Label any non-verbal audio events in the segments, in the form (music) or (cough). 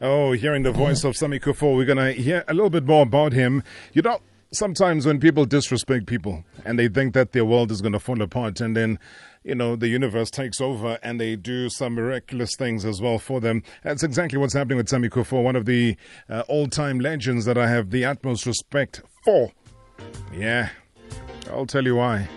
Oh, hearing the voice of Sammy Kuffour, we're going to hear a little bit more about him. You know, sometimes when people disrespect people and they think that their world is going to fall apart and then you know the universe takes over and they do some miraculous things as well for them. That's exactly what's happening with Sammy Kuffour one of the uh, all-time legends that I have the utmost respect for. Yeah I'll tell you why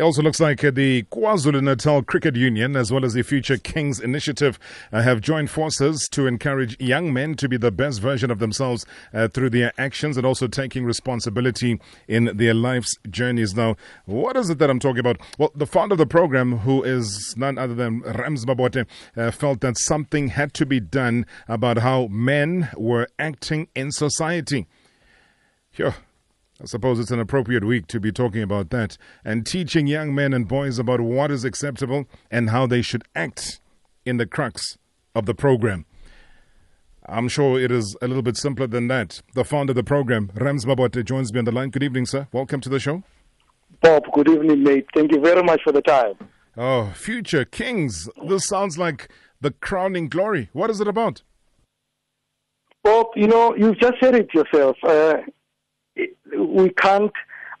it also looks like the KwaZulu Natal Cricket Union, as well as the Future Kings Initiative, uh, have joined forces to encourage young men to be the best version of themselves uh, through their actions and also taking responsibility in their life's journeys. Now, what is it that I'm talking about? Well, the founder of the program, who is none other than Rams Mabote, uh, felt that something had to be done about how men were acting in society. Sure. I suppose it's an appropriate week to be talking about that and teaching young men and boys about what is acceptable and how they should act in the crux of the program. I'm sure it is a little bit simpler than that. The founder of the program, Rams Mabote, joins me on the line. Good evening, sir. Welcome to the show. Bob, good evening, mate. Thank you very much for the time. Oh, future kings. This sounds like the crowning glory. What is it about? Bob, you know, you've just said it yourself. Uh, we can't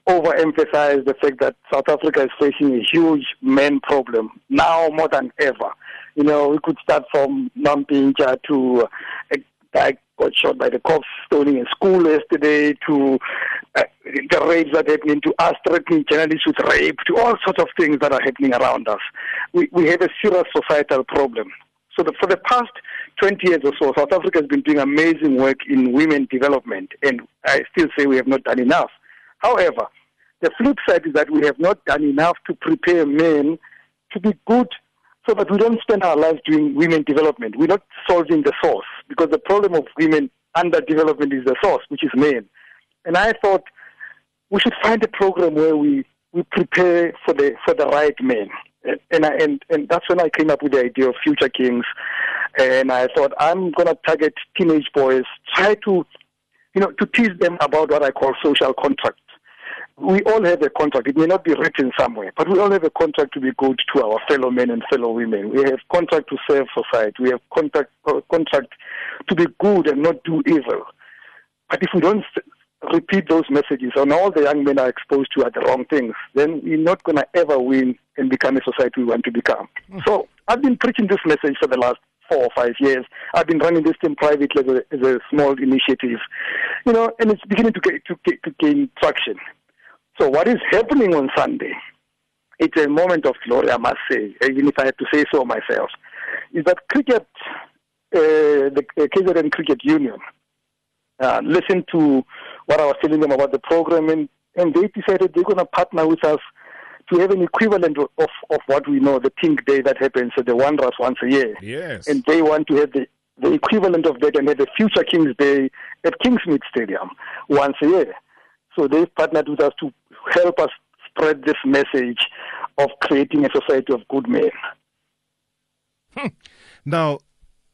overemphasize the fact that South Africa is facing a huge men problem now more than ever. You know, we could start from Mampintsha to a guy got shot by the cops stoning in school yesterday to uh, the rapes that are happening to us, threatening journalists with rape, to all sorts of things that are happening around us. We, we have a serious societal problem. So the, for the past 20 years or so, South Africa has been doing amazing work in women development, and I still say we have not done enough. However, the flip side is that we have not done enough to prepare men to be good so that we don't spend our lives doing women development. We're not solving the source because the problem of women underdevelopment is the source, which is men. And I thought we should find a program where we, we prepare for the for the right men. And I, and and that's when I came up with the idea of Future Kings, and I thought I'm going to target teenage boys, try to, you know, to teach them about what I call social contracts. We all have a contract. It may not be written somewhere, but we all have a contract to be good to our fellow men and fellow women. We have contract to serve society. We have contract uh, contract to be good and not do evil. But if we don't repeat those messages and all the young men are exposed to are the wrong things, then we're not going to ever win and become a society we want to become. Mm. So I've been preaching this message for the last four or five years. I've been running this thing privately as a, as a small initiative, you know, and it's beginning to get, to, get, to gain traction. So what is happening on Sunday? It's a moment of glory, I must say, even if I have to say so myself. Is that cricket, uh, the uh, KZN Cricket Union, uh, listened to what I was telling them about the program, and, and they decided they're going to partner with us to have an equivalent of, of what we know, the Pink Day that happens at the Wanderers once a year. Yes. And they want to have the, the equivalent of that and have a future Kings Day at Kingsmead Stadium once a year. So they've partnered with us to help us spread this message of creating a society of good men. Hmm. Now,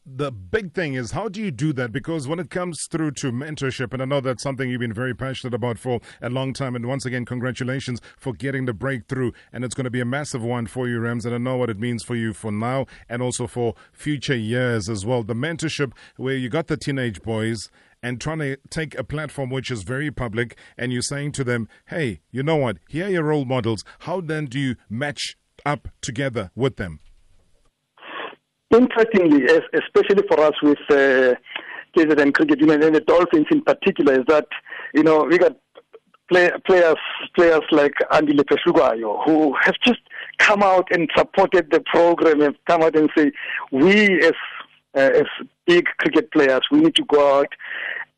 the big thing is how do you do that? Because when it comes through to mentorship, and I know that's something you've been very passionate about for a long time, and once again, congratulations for getting the breakthrough. And it's going to be a massive one for you, Rams, and I know what it means for you for now and also for future years as well. The mentorship, where you got the teenage boys and trying to take a platform which is very public, and you're saying to them, hey, you know what? Here are your role models. How then do you match up together with them? Interestingly, especially for us with uh, KZN Cricket Union and the Dolphins in particular, is that you know we got play, players players like Andile Phehlukwayo who have just come out and supported the program and come out and say we as uh, as big cricket players we need to go out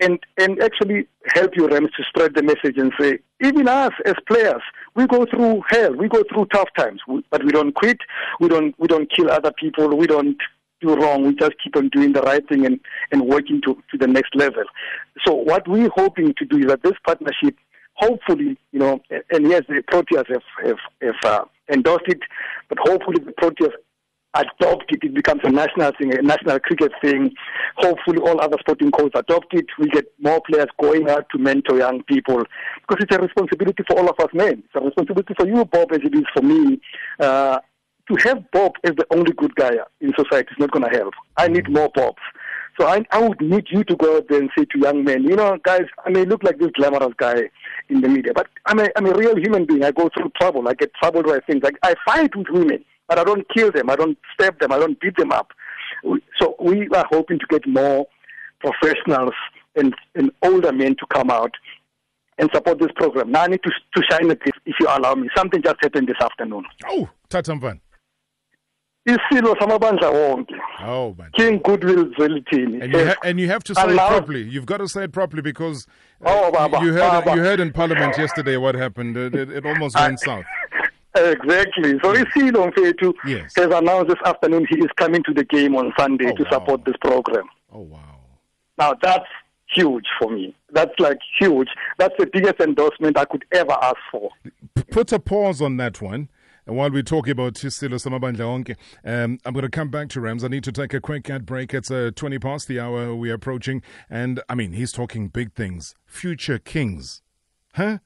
and and actually help you Rams to spread the message and say even us as players we go through hell. We go through tough times. But we don't quit. We don't we don't kill other people. We don't do wrong. We just keep on doing the right thing and and working to to the next level. So what we're hoping to do is that this partnership hopefully you know and yes the proteas have have, have uh, endorsed it but hopefully the proteas adopt it, it becomes a national thing, a national cricket thing. Hopefully, all other sporting codes adopt it. We get more players going out to mentor young people because it's a responsibility for all of us men. It's a responsibility for you, Bob, as it is for me. Uh, to have Bob as the only good guy in society is not going to help. I need more Bobs. So I, I would need you to go out there and say to young men, you know, guys, I may look like this glamorous guy in the media, but I'm a, I'm a real human being. I go through trouble. I get troubled by things. Like I fight with women, but I don't kill them. I don't stab them. I don't beat them up. So we are hoping to get more professionals and, and older men to come out and support this program. Now I need to, to shine it if you allow me. Something just happened this afternoon. Oh, Tatamvan isilo samabandla wonke oh man king goodwill zwelithini and you, ha- and you have to say it properly you've got to say it properly because uh, oh, baba, you heard baba. you heard in parliament yesterday what happened it, it, it almost went south Exactly. So Isilo Mfethu yes. has announced this afternoon he is coming to the game on Sunday oh, to wow. support this program. Oh wow. Now that's huge for me. That's like huge. That's the biggest endorsement I could ever ask for. Put a pause on that one. And while we're talking about Tisilo Samabandla Onke, um, I'm going to come back to Rams. I need to take a quick ad break. It's uh, 20 past the hour we're approaching. And I mean, he's talking big things. Future kings. Huh?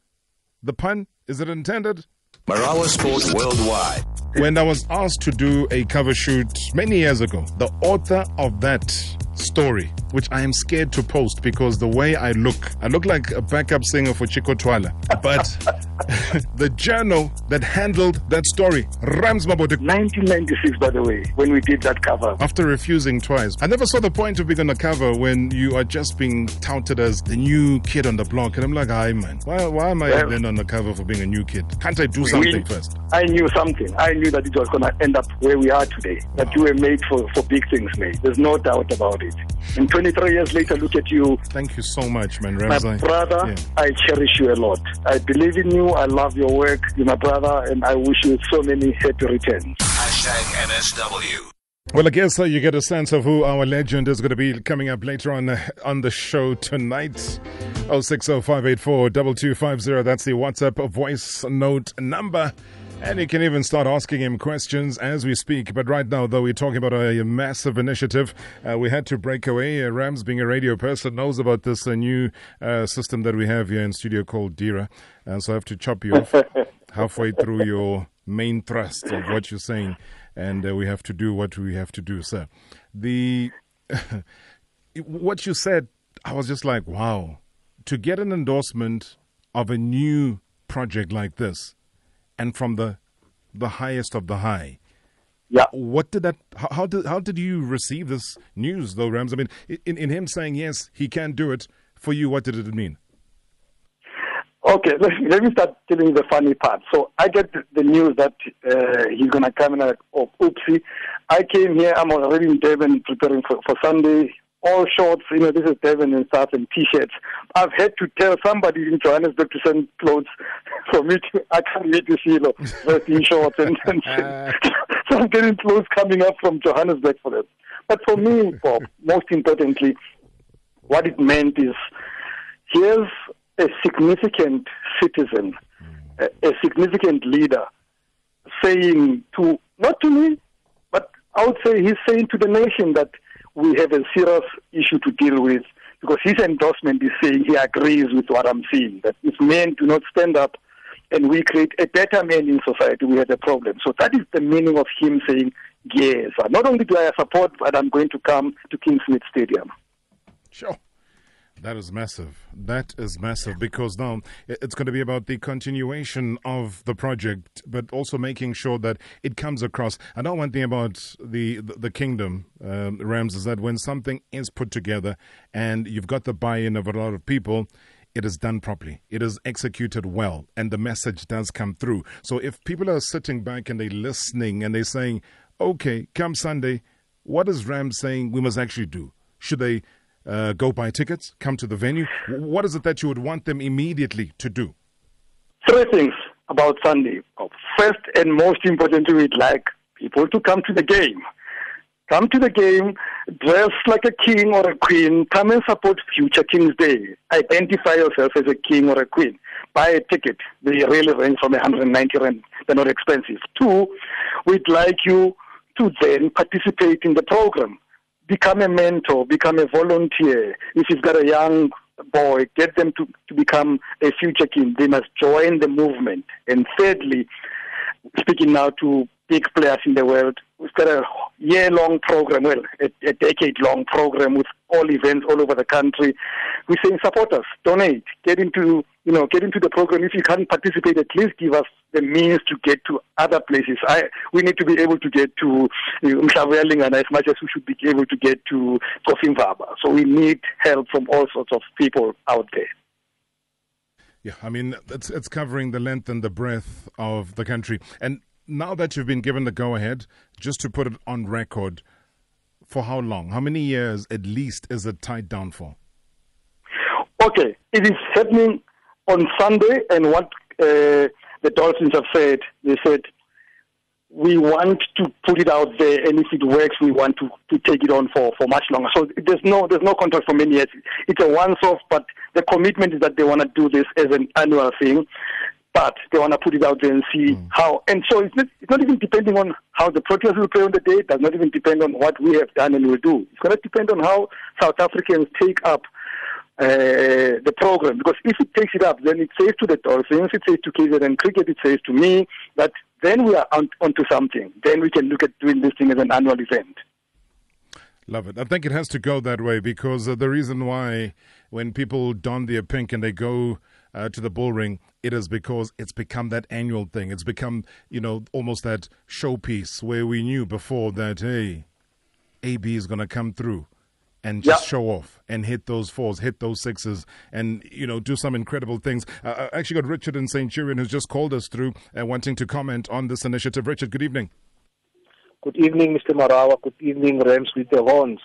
The pun, is it intended? Marawa Sports Worldwide. When I was asked to do a cover shoot many years ago, the author of that story, which I am scared to post because the way I look, I look like a backup singer for Chicco Twala. But (laughs) the journal that handled that story, Rams Mabote, 1996, by the way, when we did that cover. after refusing twice, I never saw the point of being on the cover when you are just being touted as the new kid on the block. And I'm like, hi, man, why, why am I Well- then on the cover for being a new kid? Can't I do something We- first? I knew something. I knew that it was going to end up where we are today. That you were made for, for big things, mate. There's no doubt about it. And 23 years later, look at you. Thank you so much, man, My I- brother, yeah. I cherish you a lot. I believe in you. I love your work. You're my brother, and I wish you so many happy returns. Hashtag NSW. Well, I guess uh, you get a sense of who our legend is going to be coming up later on uh, on the show tonight. 0605842250. That's the WhatsApp voice note number. And you can even start asking him questions as we speak. But right now, though, we're talking about a massive initiative. Uh, we had to break away. Uh, Rams, being a radio person, knows about this uh, new uh, system that we have here in studio called Dira. And so I have to chop you off (laughs) halfway through your main thrust of what you're saying. And uh, we have to do what we have to do, sir. The (laughs) what you said, I was just like, wow. To get an endorsement of a new project like this, and from the the highest of the high, Yeah. what did that? How, how did how did you receive this news, though, Rams? I mean, in, in him saying yes, he can do it for you. What did it mean? Okay, let, let me start telling you the funny part. So I get the, news that uh, he's going to come in. Like, oh, oopsie. I came here. I'm already in Durban preparing for, for Sunday. All shorts, you know, this is Durban and stuff and T-shirts. I've had to tell somebody in Johannesburg to send clothes for me to, I can't meet you, Sheila, just in shorts. And, and uh. (laughs) so I'm getting clothes coming up from Johannesburg for them. But for me, Bob, (laughs) most importantly, what it meant is here's a significant citizen, a, a significant leader saying to, not to me, but I would say he's saying to the nation that we have a serious issue to deal with because his endorsement is saying he agrees with what I'm saying, that if men do not stand up and we create a better man in society, we have a problem. So that is the meaning of him saying, yes, not only do I support, but I'm going to come to Kingsmead Stadium. Sure. That is massive. That is massive because now it's going to be about the continuation of the project, but also making sure that it comes across. I know one thing about the the, the kingdom, um, Rams, is that when something is put together and you've got the buy-in of a lot of people, it is done properly. It is executed well, and the message does come through. So if people are sitting back and they're listening and they're saying, "Okay, come Sunday, what is Rams saying we must actually do? Should they?" Uh, go buy tickets, come to the venue? What is it that you would want them immediately to do? Three things about Sunday. First and most importantly, we'd like people to come to the game. Come to the game, dress like a king or a queen. Come and support Future Kings Day. Identify yourself as a king or a queen. Buy a ticket. They really range from 190 rand. They're not expensive. Two, we'd like you to then participate in the program. Become a mentor, become a volunteer. If you've got a young boy, get them to, to become a future king. They must join the movement. And thirdly, speaking now to big players in the world. We've got a year-long program, well, a, a decade-long program with all events all over the country. We're saying support us, donate, get into, you know, get into the program. If you can't participate, at least give us the means to get to other places. I, we need to be able to get to Mhlavelingana as much as we should be able to get to Cofimvaba. So we need help from all sorts of people out there. Yeah, I mean, it's, it's covering the length and the breadth of the country. And now that you've been given the go ahead, just to put it on record, for how long? How many years at least is it tied down for? Okay, it is happening on Sunday, and what uh, the Dolphins have said, they said, we want to put it out there, and if it works, we want to, to take it on for, for much longer. So there's no there's no contract for many years. It's a once-off, but the commitment is that they want to do this as an annual thing but they want to put it out there and see mm. how. And so it's not, it's not even depending on how the Proteas will play on the day. It does not even depend on what we have done and will do. It's going to depend on how South Africans take up uh, the program. Because if it takes it up, then it says to the Dolphins, it says to KZN Cricket, it says to me that then we are on, onto something. Then we can look at doing this thing as an annual event. Love it. I think it has to go that way because uh, the reason why when people don their pink and they go uh, to the bull ring, it is because it's become that annual thing. It's become, you know, almost that showpiece where we knew before that, hey, AB is going to come through and just yep. show off and hit those fours, hit those sixes, and you know do some incredible things. Uh, I actually got Richard in Centurion who's just called us through uh, wanting to comment on this initiative. Richard, good evening. Good evening, Mr. Marawa. Good evening, Rams with the horns.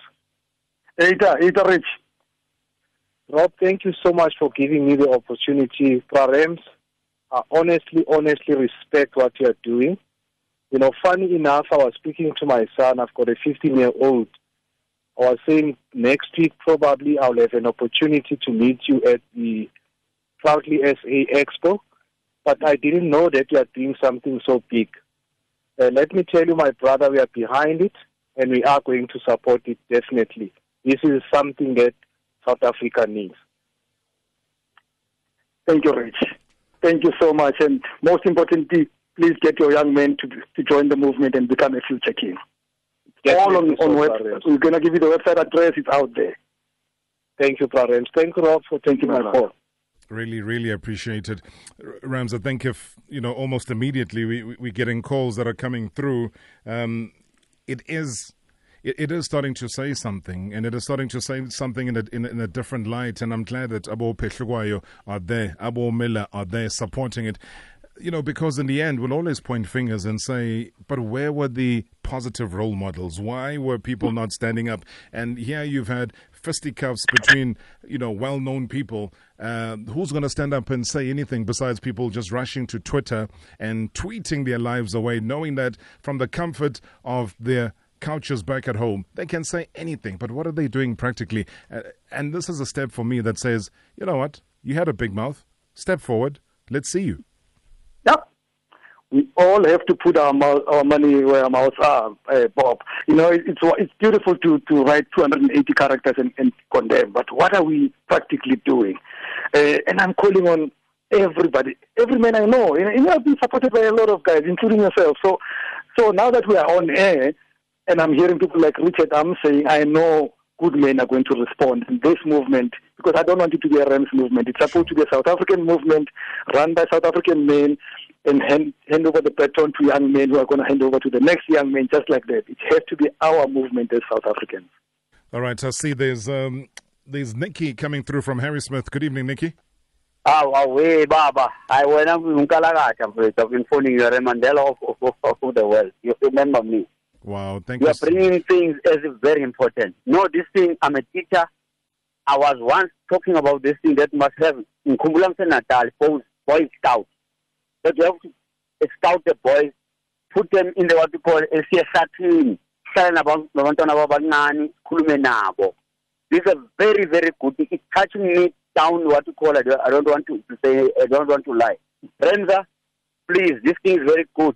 Eta, Eta Rich. Rob, thank you so much for giving me the opportunity. Rams, I honestly, honestly respect what you are doing. You know, funny enough, I was speaking to my son. I've got a 15 year old. I was saying next week probably I'll have an opportunity to meet you at the Proudly SA Expo, but I didn't know that you are doing something so big. Uh, let me tell you, my brother, we are behind it and we are going to support it definitely. This is something that South Africa needs. Thank you, Rich. Thank you so much. And most importantly, please get your young men to, to join the movement and become a future king. All on, on web, we're going to give you the website address. It's out there. Thank you, Clarence. Thank you, Rob, for taking my call. Really, really appreciate it. Rams, I think if, you know, almost immediately we, we, we're getting calls that are coming through, um, it is it, it is starting to say something, and it is starting to say something in a, in, in a different light. And I'm glad that Abo Phehlukwayo are there, Abo Miller are there supporting it. You know, because in the end, we'll always point fingers and say, but where were the positive role models? Why were people not standing up? And here you've had fisticuffs between, you know, well known people. Uh, who's going to stand up and say anything besides people just rushing to Twitter and tweeting their lives away, knowing that from the comfort of their couches back at home. They can say anything, but what are they doing practically? Uh, and this is a step for me that says, you know what? You had a big mouth. Step forward. Let's see you. Yep. We all have to put our mouth, our money where our mouths are, uh, Bob. You know, it's it's beautiful to, to write 280 characters and, and condemn, but what are we practically doing? Uh, and I'm calling on everybody, every man I know. You know, I've been supported by a lot of guys, including yourself. So, so now that we are on air, and I'm hearing people like Richard I'm saying, I know good men are going to respond in this movement because I don't want it to be a Rams movement. It's supposed to be a South African movement run by South African men and hand, hand over the baton to young men who are going to hand over to the next young men just like that. It has to be our movement as South Africans. All right, I see there's um, there's Nikki coming through from Harrismith. Good evening, Nikki. Oh, away, Baba. I went up in Kalagacha, I've been phoning you a Mandela of, of, of the world. You remember me. Wow, thank you. You are bringing things as very important. No, this thing, I'm a teacher. I was once talking about this thing that must have in Kumbulam Natal, boys, boy scouts. That you have to scout the boys, put them in the what we call a CSR This is a very, very good. thing. It's touching me down what you call it. I don't want to, to say, I don't want to lie. Renza, please, this thing is very good.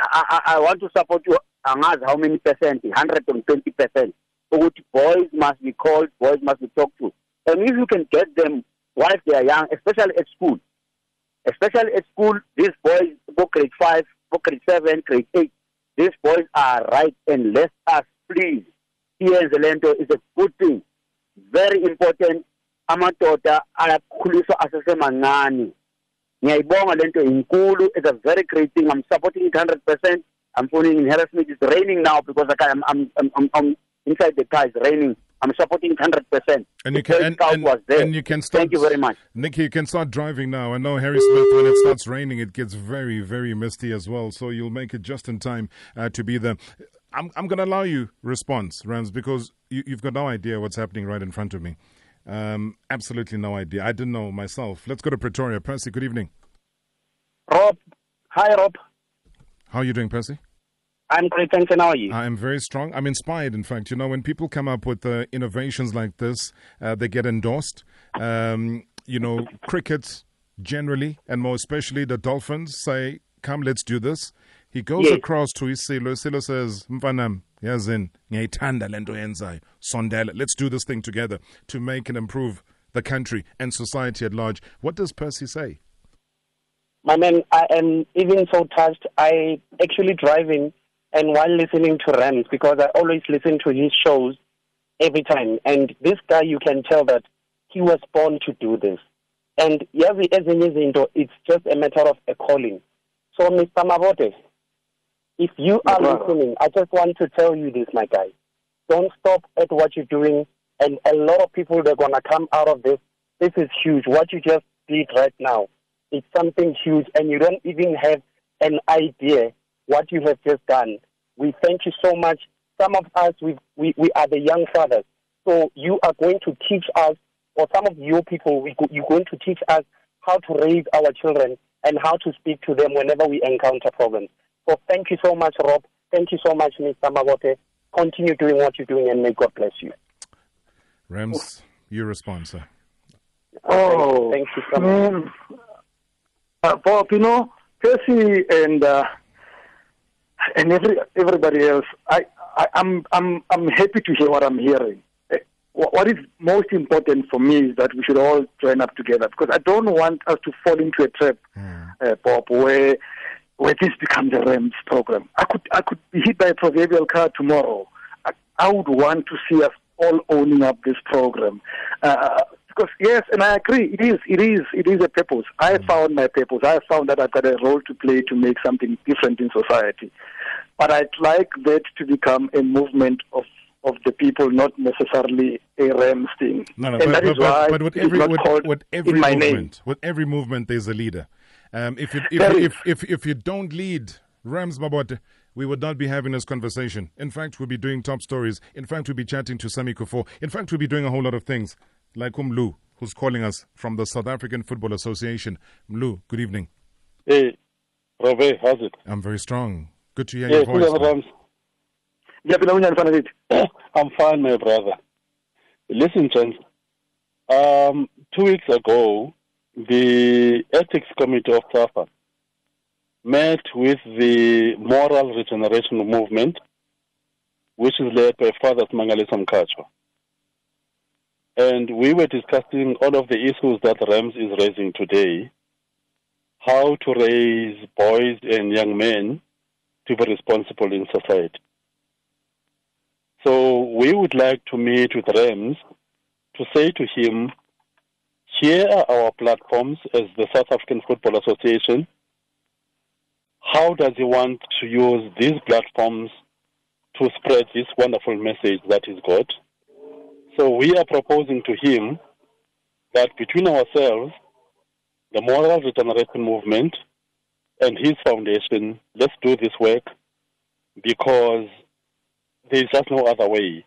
I, I, I want to support you angazi how many percent 120 percent ukuthi boys must be called boys must be talked to and if you can get them while they are young especially at school especially at school these boys go grade 5 for grade 7, grade 8. These boys are right and let us please. Iyenze lento is a good thing. Very important. Amadoda ayakhuliswa asesemancane. Ngiyayibonga lento inkulu. is a very great thing. I'm supporting it 100%. I'm phoning in Harrismith. It's raining now because I'm, I'm, I'm, I'm inside the car. It's raining. I'm supporting 100%. And you can and, and, was there. and you can start. Thank you very much. Nikki, you can start driving now. I know Harrismith. When it starts raining, it gets very, very misty as well. So you'll make it just in time uh, to be there. I'm I'm going to allow you response, Rams, because you, you've got no idea what's happening right in front of me. Um, absolutely no idea. I didn't know myself. Let's go to Pretoria. Percy, good evening. Rob, hi Rob. How are you doing, Percy? I'm great, thanks. And how are you? I am very strong. I'm inspired, in fact. You know, when people come up with uh, innovations like this, uh, they get endorsed. Um, you know, cricket generally, and more especially the Dolphins, say, come, let's do this. He goes Yes. across to Isilo. Isilo says, Mfanam, yazin, ngiyayithanda le nto yenzayo. Sondela, let's do this thing together to make and improve the country and society at large. What does Percy say? My man, I am even so touched. I actually driving and while listening to Rams because I always listen to his shows every time. And this guy, you can tell that he was born to do this. And izinto, it's just a matter of a calling. So, Mr. Mabote, if you are listening, I just want to tell you this, my guy. Don't stop at what you're doing. And a lot of people, they're going to come out of this. This is huge. What you just did right now, it's something huge. And you don't even have an idea what you have just done. We thank you so much. Some of us, we, we, we are the young fathers. So you are going to teach us, or some of your people, we go, you're going to teach us how to raise our children and how to speak to them whenever we encounter problems. So thank you so much, Rob. Thank you so much, Mr. Mabote. Continue doing what you're doing, and may God bless you. Rams, you respond, sir. Oh, Thank you so much. man. Uh, Bob, you know, Percy and uh, and every everybody else, I, I I'm I'm I'm happy to hear what I'm hearing. Eh, What is most important for me is that we should all join up together because I don't want us to fall into a trap, uh, Bob, where where this becomes a Rams program. I could I could be hit by a proverbial car tomorrow. I, I would want to see us all owning up this program. Uh, because yes, and I agree, it is, it is, it is a purpose. I found my purpose. I found that I've got a role to play to make something different in society. But I'd like that to become a movement of of the people, not necessarily a Rams thing. No, no, and but, that is but, why but with every with, called with every movement, name. with every movement, there's a leader. Um, if you if, if, if if you don't lead Rams Mabote, we would not be having this conversation. In fact, we'll be doing top stories. In fact, we'll be chatting to Sammy Kuffour. In fact, we'll be doing a whole lot of things, like Umlu, who's calling us from the South African Football Association. Mlu, good evening. Hey, Robe, how's it? I'm very strong. Good to hear Yeah, your voice. good man. Rams. Ngiyaphila unjani mfana lethu? I'm fine, my brother. Listen, gents. Um, two weeks ago, the Ethics Committee of SAFA met with the Moral Regeneration Movement, which is led by Father Mangalisa Mkhatshwa. And we were discussing all of the issues that RAMS is raising today, how to raise boys and young men to be responsible in society. So we would like to meet with Rams to say to him, here are our platforms as the South African Football Association. How does he want to use these platforms to spread this wonderful message that he's got? So we are proposing to him that between ourselves, the Moral Regeneration Movement, and his foundation, let's do this work because there's just no other way.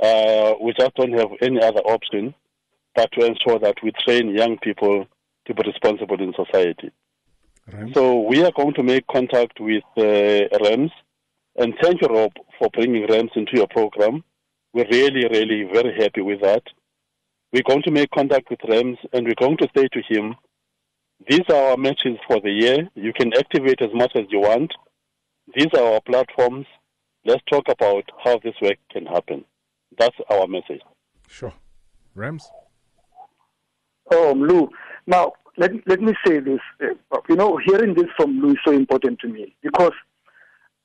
Uh, we just don't have any other option but to ensure that we train young people to be responsible in society. So we are going to make contact with uh, Rams, and thank you, Rob, for bringing Rams into your program. We're really, really very happy with that. We're going to make contact with Rams, and we're going to say to him, these are our matches for the year. You can activate as much as you want. These are our platforms. Let's talk about how this work can happen. That's our message. Sure. Rams? Oh, Lou. Now, let, let me say this. Uh, you know, hearing this from Lou is so important to me because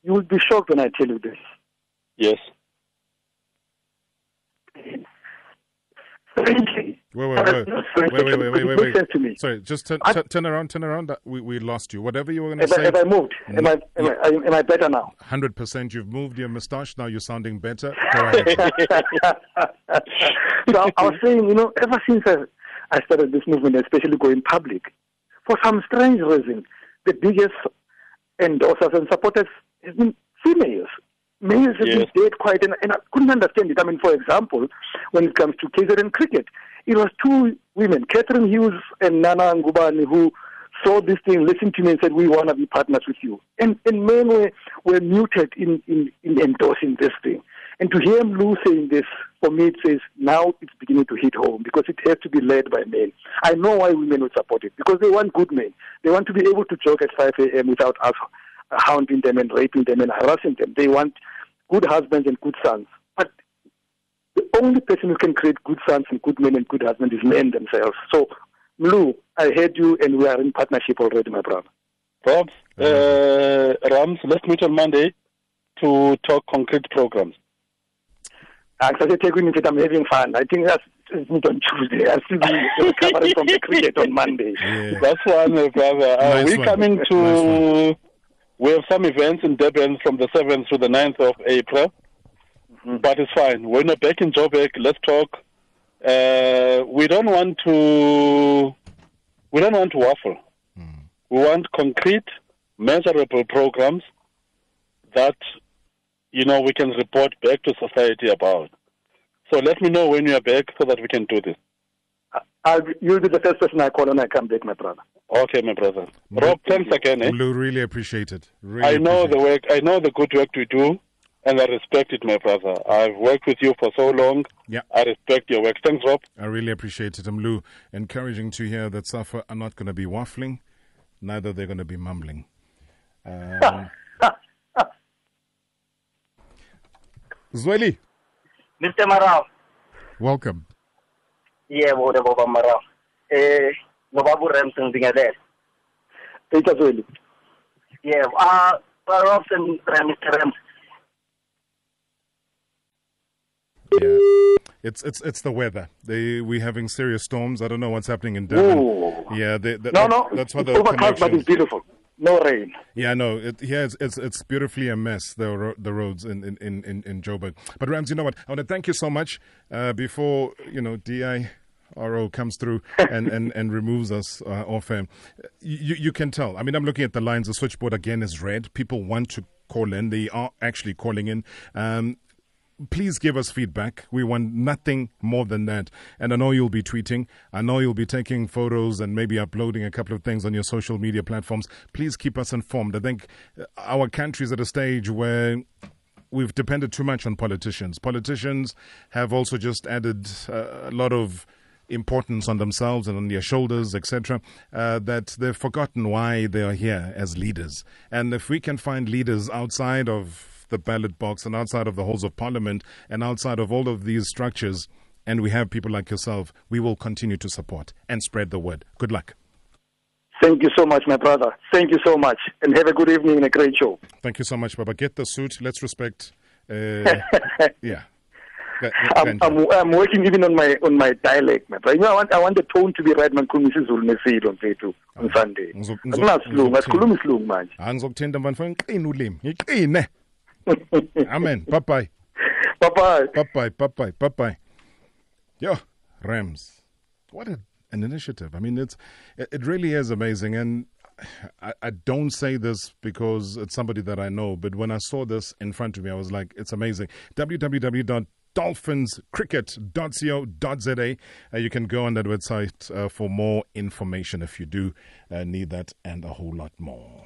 you will be shocked when I tell you this. Yes. (laughs) Wait, wait, wait, wait, wait, wait, wait, wait, wait. To me. Sorry, just turn, I- turn, turn around, turn around. We, we lost you. Whatever you were going to I, say. have I moved? Am I, am, I, am I better now? Hundred percent. You've moved your moustache. Now you're sounding better. Go (laughs) ahead. so I, I was saying, you know, ever since I, I started this movement, especially going public, for some strange reason, the biggest endorsers and supporters have been females. Males have Yes. been dead quiet, and, and I couldn't understand it. I mean, for example, when it comes to KZN cricket, it was two women, Catherine Hughes and Nana Ngubani, who saw this thing, listened to me, and said, "We want to be partners with you." And and men were were muted in, in in endorsing this thing. And to hear Lou saying this, for me, it says now it's beginning to hit home because it has to be led by men. I know why women would support it because they want good men. They want to be able to jog at 5 a.m. without us hounding them and raping them and harassing them. They want good husbands and good sons. But the only person who can create good sons and good men and good husbands is men themselves. So, Lou, I heard you and we are in partnership already, my brother. Rob, uh, Rams, let's meet on Monday to talk concrete programs. I started taking it, I'm having fun. I think that's it's meet on Tuesday. I'll still be recovering from the cricket on Monday. Yeah. That's one, uh, brother. Uh, Nice we're one. coming to. Nice we have some events in Durban from the 7th to the 9th of April, but it's fine. We're not back in Joburg, let's talk. Uh, we don't want to. We don't want to waffle. We want concrete, measurable programs that you know we can report back to society about. So let me know when you are back so that we can do this. I'll, you'll be the first person I call when I come back, my brother. Okay, my brother. Rob, thanks again. Eh? Lou, really appreciate it. Really I know the work. I know the good work you do, and I respect it, my brother. I've worked with you for so long. Yeah. I respect your work. Thanks, Rob. I really appreciate it. Mlu, encouraging to hear that Safa are not going to be waffling, neither they're going to be mumbling. Um, (laughs) Zweli, Mr. Marawa. welcome. Yebo, Baba Marawa. Eh, Nobabu Ramson Bingadel. Thank you, Zoe. Yeah, uh, Robson, Mr. Rams. Yeah. It's it's it's the weather. They we having serious storms. I don't know what's happening in Durban. Ooh. Yeah, they, that, No, that- no, that's why the overcast, but it's beautiful. No rain. Yeah, no, it, yeah, it's, it's it's beautifully a mess the ro- the roads in in in in, in Joburg. But Rams, you know what? I want to thank you so much. Uh, before you know, Di. RO comes through and, and, and removes us uh, off him. You, you can tell. I mean, I'm looking at the lines. The switchboard again is red. People want to call in. They are actually calling in. Um, please give us feedback. We want nothing more than that. And I know you'll be tweeting. I know you'll be taking photos and maybe uploading a couple of things on your social media platforms. Please keep us informed. I think our country is at a stage where we've depended too much on politicians. Politicians have also just added uh, a lot of importance on themselves and on their shoulders, etc., uh, that they've forgotten why they are here as leaders. And if we can find leaders outside of the ballot box and outside of the halls of parliament and outside of all of these structures, and we have people like yourself, we will continue to support and spread the word. Good luck. Thank you so much, my brother. Thank you so much. And have a good evening and a great show. Thank you so much, Baba. Get the suit. Let's respect. Uh, (laughs) yeah. I'm, I'm, I'm working even on my on my dialect, man. But, You know, I want I want the tone to be right, man. Khuluma isiZulu nesilo mfethu ah, on Sunday. Ngizo- Akunasilungu, asikhuluma isilungu manje. hayi ngizokuthinta mfana ngiqine ulimi ngiqine (laughs) amen bye bye Bye bye. bye bye bye bye bye bye yo rams what a, an initiative i mean it's it, it really is amazing and I, I don't say this because it's somebody that I know, but when I saw this in front of me, I was like, it's amazing. www.dolphinscricket.co.za. Uh, you can go on that website uh, for more information if you do uh, need that and a whole lot more.